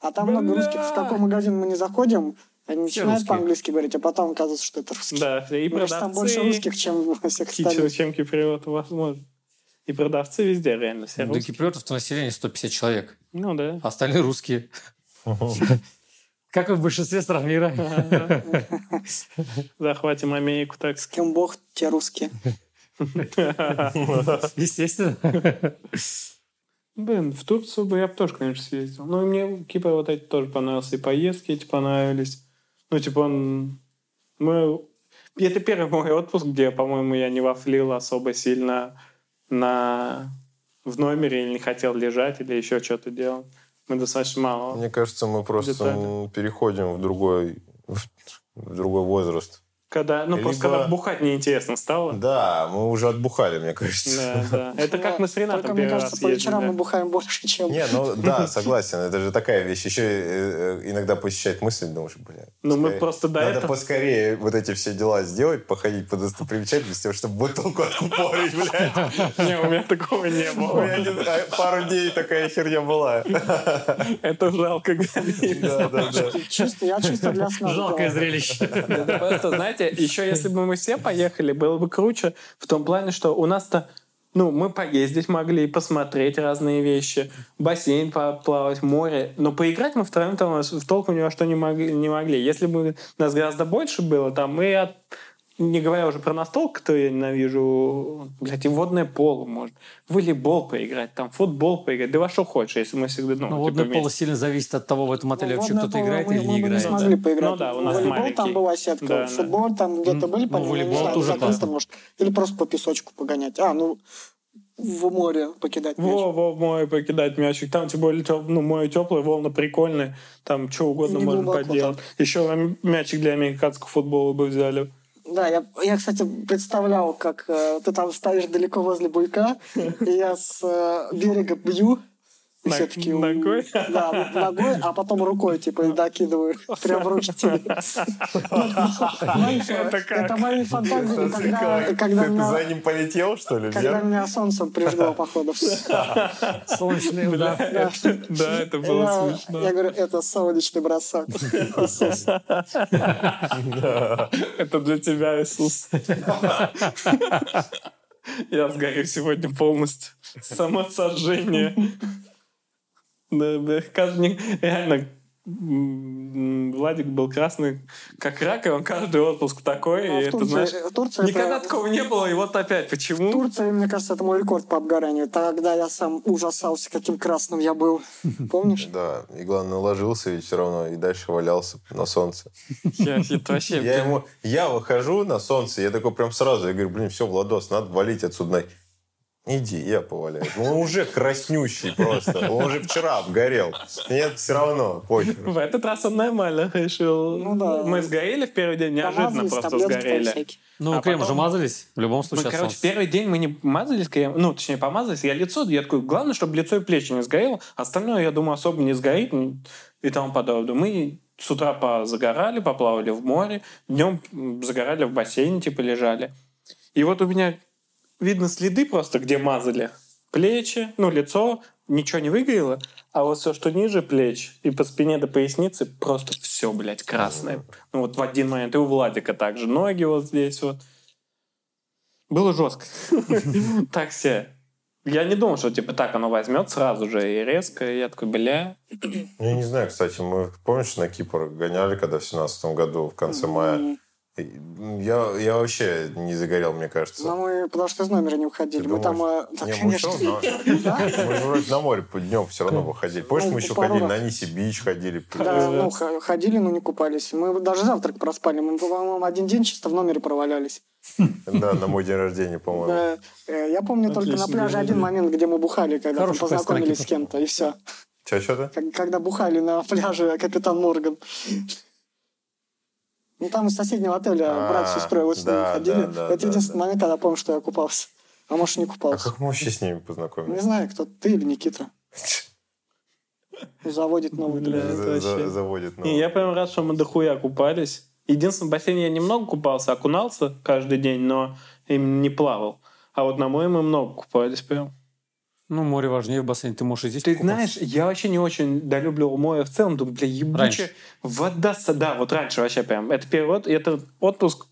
А там много русских. В какой магазин мы не заходим, они начинают по-английски говорить, а потом оказывается, что это русские. Да, и кажется, там больше продавцы, русских, чем во всех остальных. чем киприоты, возможно. И продавцы везде реально все русские. киприотов-то население 150 человек. Ну да. а Остальные русские. Как и в большинстве стран мира. Захватим Америку так. С кем бог, те русские. Естественно. Блин, в Турцию бы я бы тоже, конечно, съездил. Ну, и мне Кипр вот эти тоже понравился. И поездки эти понравились. Ну, типа, он... Мы... Это первый мой отпуск, где, по-моему, я не вафлил особо сильно на... в номере или не хотел лежать, или еще что-то делать. Мы достаточно мало. Мне кажется, мы просто Детали. переходим в другой, в другой возраст. Когда, ну, просто Либо- когда бухать неинтересно стало. Да, мы уже отбухали, мне кажется. Да, да. Это как мы с Ренатом Только, мне кажется, по вечерам мы бухаем больше, чем... Не, ну да, согласен, это же такая вещь. Еще э, иногда посещает мысль, думаешь, блин. Ну, мы просто до Надо этого- поскорее вот эти все дела сделать, походить по достопримечательностям, чтобы бутылку откупорить, блядь. Не, у меня такого не У меня было. а, пару дней такая херня была. Это жалко. Да, да, да. Чисто, я чисто для сна. Жалкое зрелище. Просто, знаете, еще если бы мы все поехали, было бы круче в том плане, что у нас-то ну, мы поездить могли, посмотреть разные вещи, бассейн поплавать, море. Но поиграть мы втроем там в толку ни во что не могли. Не могли. Если бы нас гораздо больше было, там мы от не говоря уже про настолку, то я ненавижу, блядь, и водное поло, может. Волейбол поиграть, там, футбол поиграть, да во что хочешь, если мы всегда, ну, Ну, типа, водное поло вместе. сильно зависит от того, в этом отеле Ну, вообще кто-то поло играет мы- или мы не бы не играет. смогли поиграть. Ну да, у нас Волейбол маленький. там была сетка. Да, да. Футбол там где-то были, Ну, по-моему, я не волейбол знаю, тоже может. Или просто по песочку погонять. А, ну, в море покидать мяч. Во, во, в море покидать мячик. Там, тем более, теп- ну, море теплое, волны прикольные. Там что угодно Не можно поделать. Еще мячик для американского футбола бы взяли. Да, я, я, кстати, представлял, как э, ты там стоишь далеко возле буйка, и я с э, берега бью. И все таки ногой? Да, ногой, а потом рукой, типа, докидываю прям в руки тебе. Это мои фантазии, когда, Ты когда ты меня- за ним полетел, что ли? когда меня солнцем прижгло, походу. Солнечный удар. Да, да, это было Я, смешно. я говорю, это солнечный бросок. Иисус. Это для тебя, Иисус. Я сгорю сегодня полностью. Самосожжение. Да, да, каждый, реально, Владик был красный, как рак, и он каждый отпуск такой, Ну, и в это, Турции- знаешь, в Турции никогда это- такого не было, и вот опять, почему? Турция, мне кажется, это мой рекорд по обгоранию. Тогда я сам ужасался, каким красным я был. Помнишь? Да, и главное, ложился ведь все равно, и дальше валялся на солнце. Я, вообще... Я ему, я выхожу на солнце, я такой прям сразу, я говорю, блин, все, Владос, надо валить отсюда. Иди, я поваляю. Ну, он уже краснющий просто. Он уже вчера обгорел. Нет, все равно, похер. В этот раз он нормально решил. Ну да. Мы сгорели в первый день, неожиданно Помазались, просто сгорели. Ну, А крем потом- же мазались. В любом Мы, случае, от короче, солнца. первый день мы не мазались кремом, ну, точнее, помазались, я лицо, я такой, главное, чтобы лицо и плечи не сгорело, остальное, я думаю, особо не сгорит и тому подобное. Мы с утра позагорали, поплавали в море, днем загорали в бассейне, типа лежали. И вот у меня видно следы просто, где мазали. Плечи, ну, лицо, ничего не выгорело, а вот все, что ниже плеч и по спине до поясницы, просто все, блядь, красное. Ну, вот в один момент. И у Владика также. Ноги вот здесь вот. Было жестко. Так все. Я не думал, что типа так оно возьмет сразу же и резко. И я такой, бля. Я не знаю, кстати, мы, помнишь, на Кипр гоняли, когда в семнадцатом году, в конце мая? Я, я вообще не загорел, мне кажется. Но мы, потому что из номера не уходили. Ты мы там, думаешь? э, да, Не, мы конечно. всё равно. Мы же вроде на море по днем все равно выходили. Помнишь, Ну, мы еще пару ходили на Ниси Бич, ходили. Да, ну, ходили, но не купались. Мы даже завтрак проспали. Мы, по-моему, один день чисто в номере провалялись. Да, на мой день рождения, по-моему. Да, э, я помню только на пляже один момент, где мы бухали, когда там познакомились с кем-то, и все. Че, что ты? Когда бухали на пляже капитан Морган. Ну, там из соседнего отеля А, брат с сестрой вот с ними да, ходили. да, да, Это да, единственный да. момент, когда я помню, что я купался. А может, не А купался. как мы вообще с ними Не познакомились? знаю, кто ты или Никита. Заводит новый вообще- Заводит. Не, я прям рад, что мы дохуя купались. Единственное, в бассейне я немного купался, окунался каждый день, но им не плавал. А вот на море мы много купались прям. Ну, море важнее в бассейне. Ты можешь и здесь Ты покупаться. знаешь, я вообще не очень долюбливал море в целом. Думаю, бля, ебучая Раньше. вода. Да, вот раньше вообще прям. Это первый и это отпуск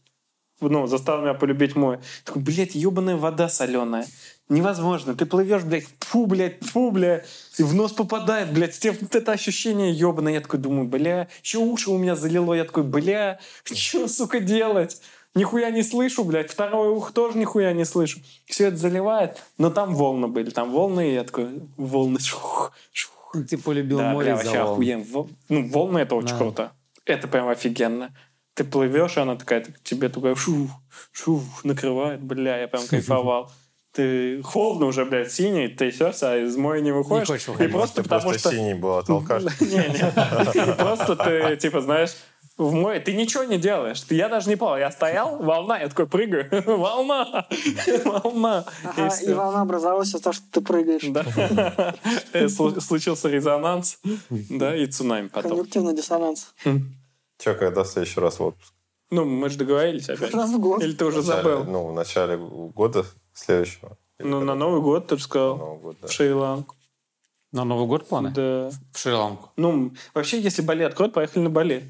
ну, заставил меня полюбить море. Такой, блядь, ебаная вода соленая. Невозможно. Ты плывешь, блядь, фу, блядь, фу, блядь. И в нос попадает, блядь. Тебе вот это ощущение ебаное. Я такой думаю, бля. Еще уши у меня залило. Я такой, бля, что, сука, делать? Нихуя не слышу, блядь. Второе ухо тоже нихуя не слышу. Все это заливает. Но там волны были. Там волны, и я такой, волны, шух, шух. Ты полюбил Да, море из-за вообще волн. охуенно. Ну, волны это очень Да. круто. Это прям офигенно. Ты плывешь, и она такая, так тебе такая шу, шу, накрывает, бля, я прям кайфовал. Ты холодно уже, блядь, синий, трясешься, а из моря не выходишь. хочешь и выходить. просто Ты потому просто что... синий был, а толкаш. Не-не. И Просто ты, типа, знаешь, в море ты ничего не делаешь. Ты- Я даже не плавал. Я стоял, волна, я такой прыгаю. Волна! Волна! И Ага, и всё. волна образовалась из-за того, что ты прыгаешь. Да. Э, слу- Случился резонанс, да, и цунами потом. Конъюнктивный диссонанс. Че, когда в следующий раз в отпуск? Ну, мы же договорились опять. Раз в год. Или ты уже начале- забыл? Ну, в начале года следующего. Ну, на Новый год ты же На сказал. Новый год, да. В Шри-Ланку. На Новый год планы? Да. В Шри-Ланку. Ну, вообще, если Бали откроют, поехали на Бали.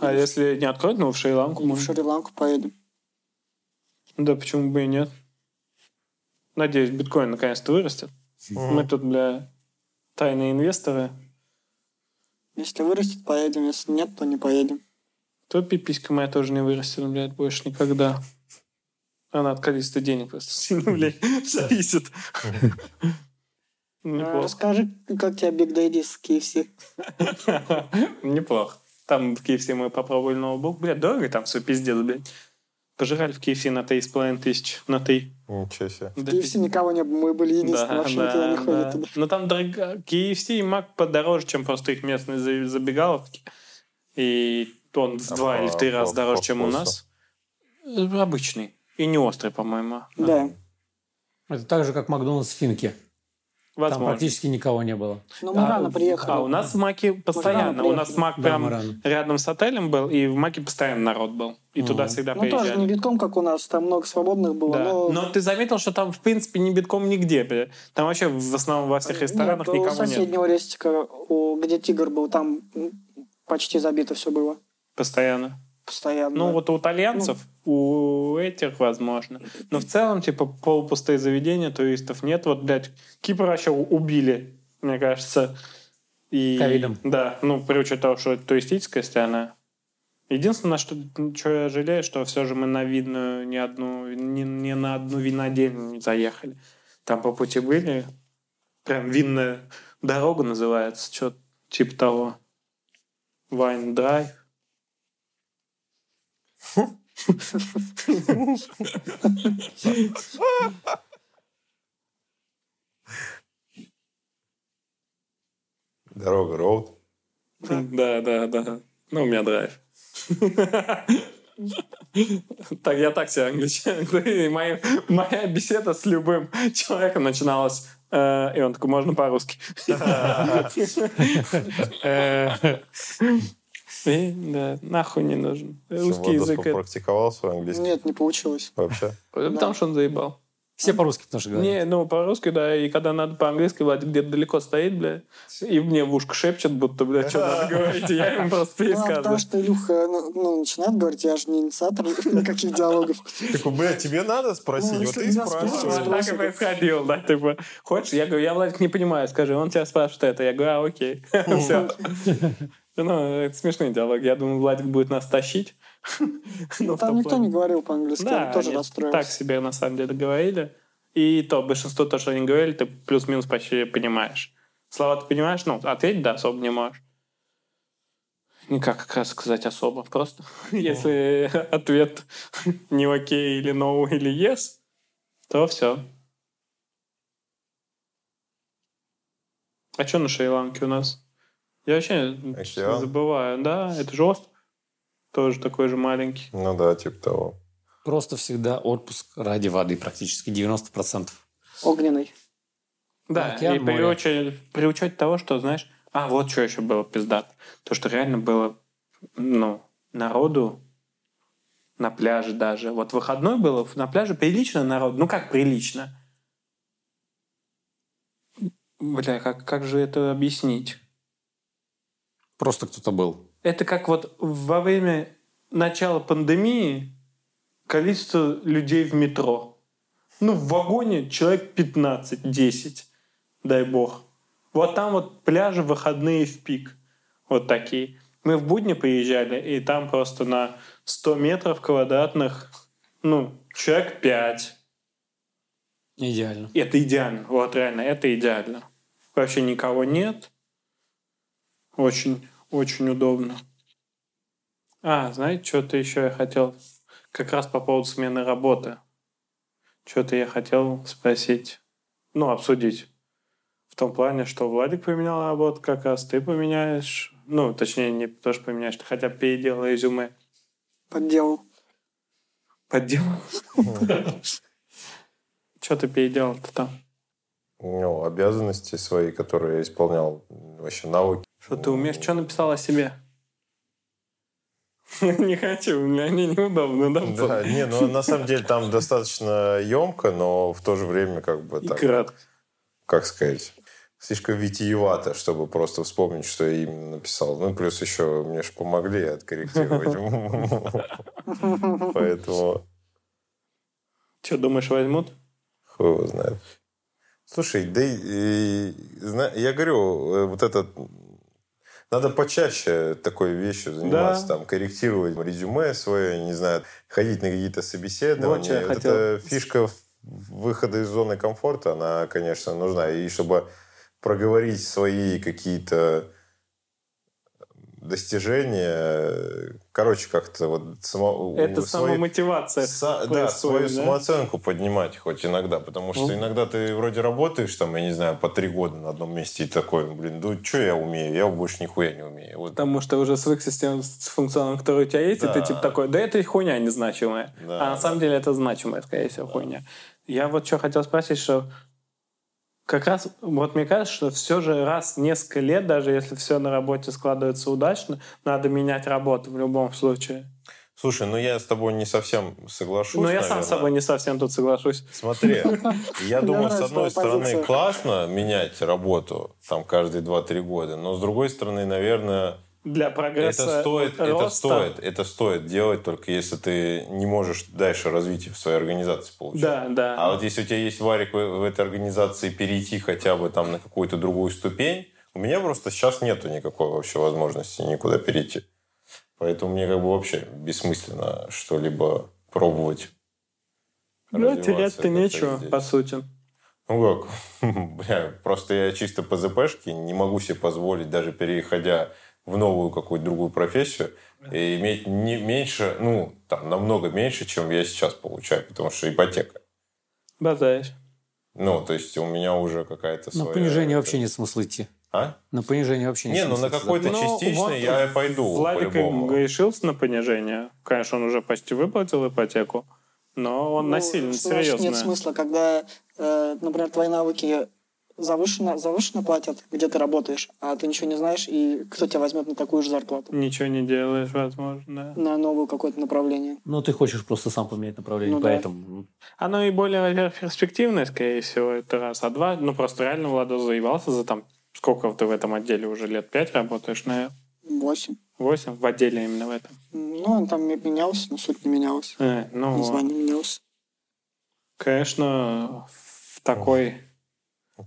А если не откроют, ну, в Шри-Ланку В можно. Шри-Ланку поедем. Да, почему бы и нет? Надеюсь, биткоин наконец-то вырастет. Мы тут, бля, тайные инвесторы. Если вырастет, поедем. Если нет, то не поедем. То пиписька моя тоже не вырастет, блядь, больше никогда. Она от количества денег просто сильно, блядь, зависит. Неплохо. Расскажи, как тебе Big Daddy с KFC? Неплохо. Там в KFC мы попробовали ноутбук. Блядь, дорого там все пиздец, блядь. Пожирали в KFC на 3,5 тысяч. На 3. Ничего себе. Да, KFC никого не было. Мы были единственные вообще никогда не ходят да. туда. Но там дорого. KFC и Мак подороже, чем просто их местные за- забегаловки. И он в А два по- или в три раза дороже, по чем у нас. Э, Обычный. И не острый, по-моему. Да. Это так же, как Макдональдс Финки. Там Возможно. практически никого не было. Но мы А, рано приехали. А у нас в Маке постоянно. У нас Мак Да, прям рано. рядом с отелем был, и в Маке постоянно народ был. И туда Мгм. всегда Ну, тоже приезжали. не битком, как у нас. Там много свободных было. Да. Но... Но ты заметил, что там, в принципе, не битком нигде. Там вообще в основном во всех ресторанах Нет, у никого нет. соседнего рестика, у- где тигр был, там почти забито все было. Постоянно. Постоянно. Ну, вот у итальянцев, у этих, возможно. Но в целом, типа, полупустые заведения, туристов нет. Вот, блядь, Кипр вообще убили, мне кажется. И, Ковидом. Да, ну, при учете того, что это туристическая страна. Единственное, что, что я жалею, что все же мы на видную ни одну, ни, ни на одну винодельню не заехали. Там по пути были. Прям винная дорога называется, что типа того. Вайн драйв. Дорога, роуд. Да, да, да. Ну, у меня драйв. Так, я так себе англичанин. Моя беседа с любым человеком начиналась, э, и он такой, можно по-русски. И, да, нахуй не нужен. Русский язык. это- попрактиковал свой английский? Нет, не получилось. Вообще? Потому что он заебал. Все по-русски потому что говорят. Не, ну по-русски, да, и когда надо по-английски, Владик где-то далеко стоит, бля, и мне в ушко шепчет, будто, бля, что надо говорить, и я ему просто Ну, а потому пересказываю. что Илюха ну, ну, начинает говорить, я же не инициатор никаких диалогов. Такой, бля, тебе надо спросить? Ну, Вот ты спрашиваешь. так и происходило, да, типа, хочешь? Я говорю, я, Владик, не понимаю, скажи, он тебя спрашивает это. Я говорю, а, окей. Все. Ну, это смешные диалоги. Я думаю, Владик будет нас тащить. Ну, Там никто плане. не говорил по-английски, Да, я тоже расстроился. так себе на самом деле говорили. И то, большинство то, что они говорили, ты плюс-минус почти понимаешь. Слова ты понимаешь, ну, ответить, да, особо не можешь. Никак как раз сказать особо. Просто если ответ не окей или no или yes, то все. А что на Шри-Ланке у нас? Я вообще Океан. забываю. Да, это же остров. Тоже такой же маленький. Ну да, типа того. Просто всегда отпуск ради воды практически 90%. Огненный. Да, Океан, и при, море. учете, при учете того, что, знаешь, а вот что еще было пиздат. То, что реально было, ну, народу на пляже даже. Вот выходной было, на пляже прилично народ. Ну, как прилично? Бля, как, как же это объяснить? Просто кто-то был. Это как вот во время начала пандемии количество людей в метро. Ну, в вагоне человек 15-10, дай бог. Вот там вот пляжи выходные в пик. Вот такие. Мы в будни приезжали, и там просто на 100 метров квадратных, ну, человек 5. Идеально. Это идеально. Вот реально, это идеально. Вообще никого нет. Очень, очень удобно. А, знаете, что-то еще я хотел как раз по поводу смены работы. Что-то я хотел спросить, ну, обсудить. В том плане, что Владик поменял работу, как раз ты поменяешь. Ну, точнее, не тоже поменяешь, ты хотя бы переделал резюме. Подделал. Подделал. Что ты переделал-то там? Ну, обязанности свои, которые я исполнял, вообще навыки. Что ты умеешь? Что написал о себе? Не хочу, мне неудобно, да? Да, не, ну на самом деле там достаточно емко, но в то же время как бы так, кратко. как сказать, слишком витиевато, чтобы просто вспомнить, что я именно написал. Ну, плюс еще мне же помогли откорректировать. Поэтому Что, думаешь, возьмут? хуй его знает. Слушай, да я говорю, э, вот этот надо почаще такой вещью заниматься, Да. там, корректировать резюме свое, не знаю, ходить на какие-то собеседования. Вот я Вот хотел. эта фишка выхода из зоны комфорта, она, конечно, нужна. И чтобы проговорить свои какие-то достижения, короче, как-то вот само, Это свои- самомотивация. Са- да, свою да? самооценку поднимать хоть иногда, потому что Ну. иногда ты вроде работаешь, там, я не знаю, по три года на одном месте и такой, блин, ну что я умею, я больше нихуя не умею. Вот, Потому что уже свык с тем с функционалом, который у тебя есть, и ты Да. типа такой, да это хуйня незначимая. Да, а на самом деле это значимая, скорее всего, хуйня. Я вот что хотел спросить, что как раз, вот мне кажется, что все же раз в несколько лет, даже если все на работе складывается удачно, надо менять работу в любом случае. Слушай, ну я с тобой не совсем соглашусь, Но я сам наверное. с собой не совсем тут соглашусь. Смотри, я думаю, с одной стороны, классно менять работу там каждые 2-3 года, но с другой стороны, наверное, Для прогресса это стоит, это роста. стоит, это стоит делать только если ты не можешь дальше развития в своей организации получить. Да, да. А вот если у тебя есть варик в, в этой организации перейти хотя бы там на какую-то другую ступень, у меня просто сейчас нету никакой вообще возможности никуда перейти. Поэтому мне как бы вообще бессмысленно что-либо пробовать. Ну, развиваться терять-то нечего, здесь. по сути. Ну как? Бля, просто я чисто по ЗПшке не могу себе позволить, даже переходя в новую какую-то другую профессию, и иметь не меньше, ну, там, намного меньше, чем я сейчас получаю, потому что ипотека. Базаришь. Ну, то есть у меня уже какая-то На своя... понижение вообще нет смысла идти. А? На понижение вообще нет Не, ну смысла на какой-то Ну, частичный вот я пойду Владик решился на понижение. Конечно, он уже почти выплатил ипотеку, но он Ну, насильно, серьезно. нет смысла, когда, э, например, твои навыки завышенно, завышенно платят, где ты работаешь, а ты ничего не знаешь, и кто тебя возьмет на такую же зарплату? Ничего не делаешь, возможно, да. На новое какое-то направление. Ну, ты хочешь просто сам поменять направление, Ну да. поэтому... Оно и более, перспективное, скорее всего, это раз. А два, ну, просто реально Владос заебался за там... Сколько ты в этом отделе уже лет? Пять работаешь, наверное? Восемь. Восемь? В отделе именно в этом. Ну, он там ме- менялся, но суть не менялась. Э, ну, вот. Название менялось. конечно, в такой...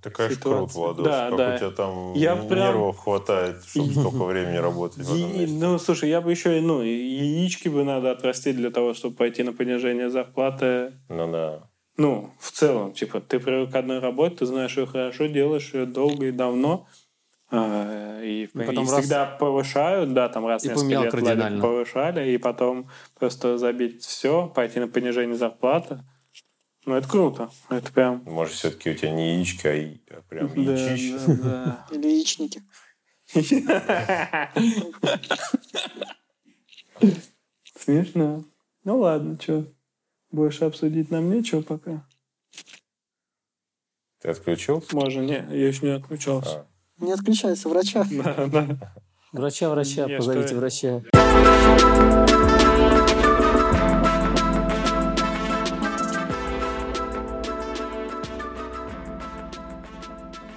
Ты, конечно, Ситуация. крут, Владос. Да, как да. у тебя там Я н- прям- нервов хватает, чтобы столько времени работать в этом И- месте. ну, слушай, я бы еще, и, ну, и яички бы надо отрастить для того, чтобы пойти на понижение зарплаты. Ну да. Ну, в целом, типа, ты привык к одной работе, ты знаешь ее хорошо, делаешь ее долго и давно. а, И, И и потом раз- всегда повышают, да, там раз И несколько лет кардинально. повышали, и потом просто забить все, пойти на понижение зарплаты. Ну, это круто. Это прям... Может, все-таки у тебя не яички, а, а прям Да, яичище. да, да. Или яичники. Смешно. Ну ладно, что. Больше обсудить нам нечего пока. Ты отключился? Можно, не, я еще не отключался. А. Не отключайся, врача. Да, да. Врача, врача, позовите врача.